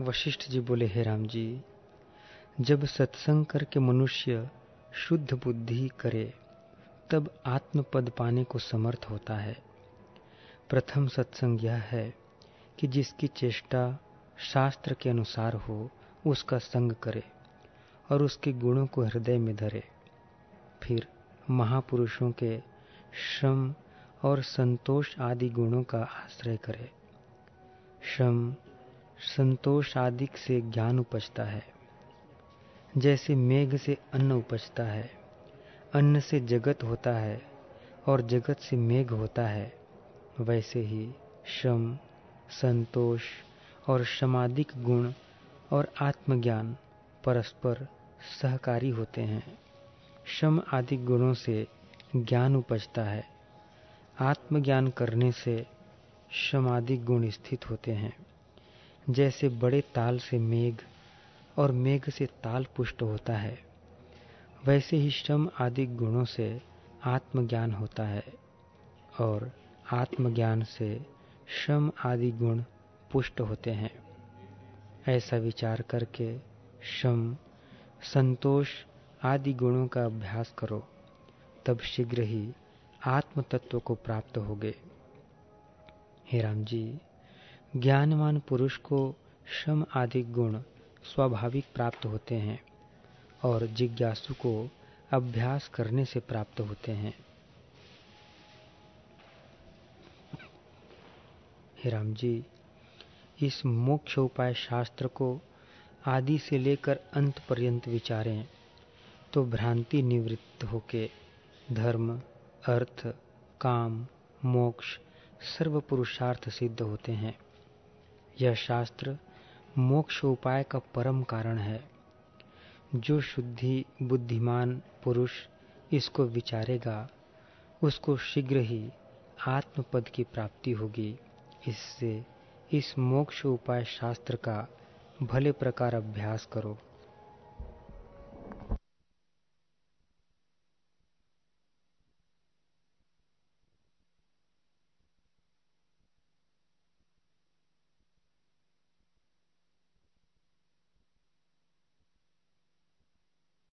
वशिष्ठ जी बोले, हे राम जी, जब सत्संग करके मनुष्य शुद्ध बुद्धि करे, तब आत्मपद पाने को समर्थ होता है। प्रथम सत्संग यह है कि जिसकी चेष्टा शास्त्र के अनुसार हो, उसका संग करे और उसके गुणों को हृदय में धरे। फिर महापुरुषों के श्रम और संतोष आदि गुणों का आश्रय करे। श्रम संतोष आदि से ज्ञान उपजता है, जैसे मेघ से अन्न उपजता है, अन्न से जगत होता है और जगत से मेघ होता है, वैसे ही श्रम, संतोष और समाधिक गुण और आत्मज्ञान परस्पर सहकारी होते हैं। श्रम आदि गुणों से ज्ञान उपजता है। आत्मज्ञान करने से समाधिक गुण स्थित होते हैं। जैसे बड़े ताल से मेघ और मेघ से ताल पुष्ट होता है, वैसे ही श्रम आदि गुणों से आत्मज्ञान होता है और आत्मज्ञान से श्रम आदि गुण पुष्ट होते हैं। ऐसा विचार करके श्रम, संतोष आदि गुणों का अभ्यास करो, तब शीघ्र ही आत्म तत्व को प्राप्त होगे। हे राम जी। ज्ञानवान पुरुष को श्रम आदि गुण स्वाभाविक प्राप्त होते हैं और जिज्ञासु को अभ्यास करने से प्राप्त होते हैं। हे राम जी इस मोक्ष उपाय शास्त्र को आदि से लेकर अंत पर्यंत विचारें तो भ्रांति निवृत्त होके धर्म, अर्थ, काम, मोक्ष सर्व पुरुषार्थ सिद्ध होते हैं। यह शास्त्र मोक्ष उपाय का परम कारण है। जो शुद्धि, बुद्धिमान पुरुष इसको विचारेगा, उसको शीघ्र ही आत्मपद की प्राप्ति होगी। इससे इस मोक्ष उपाय शास्त्र का भले प्रकार अभ्यास करो।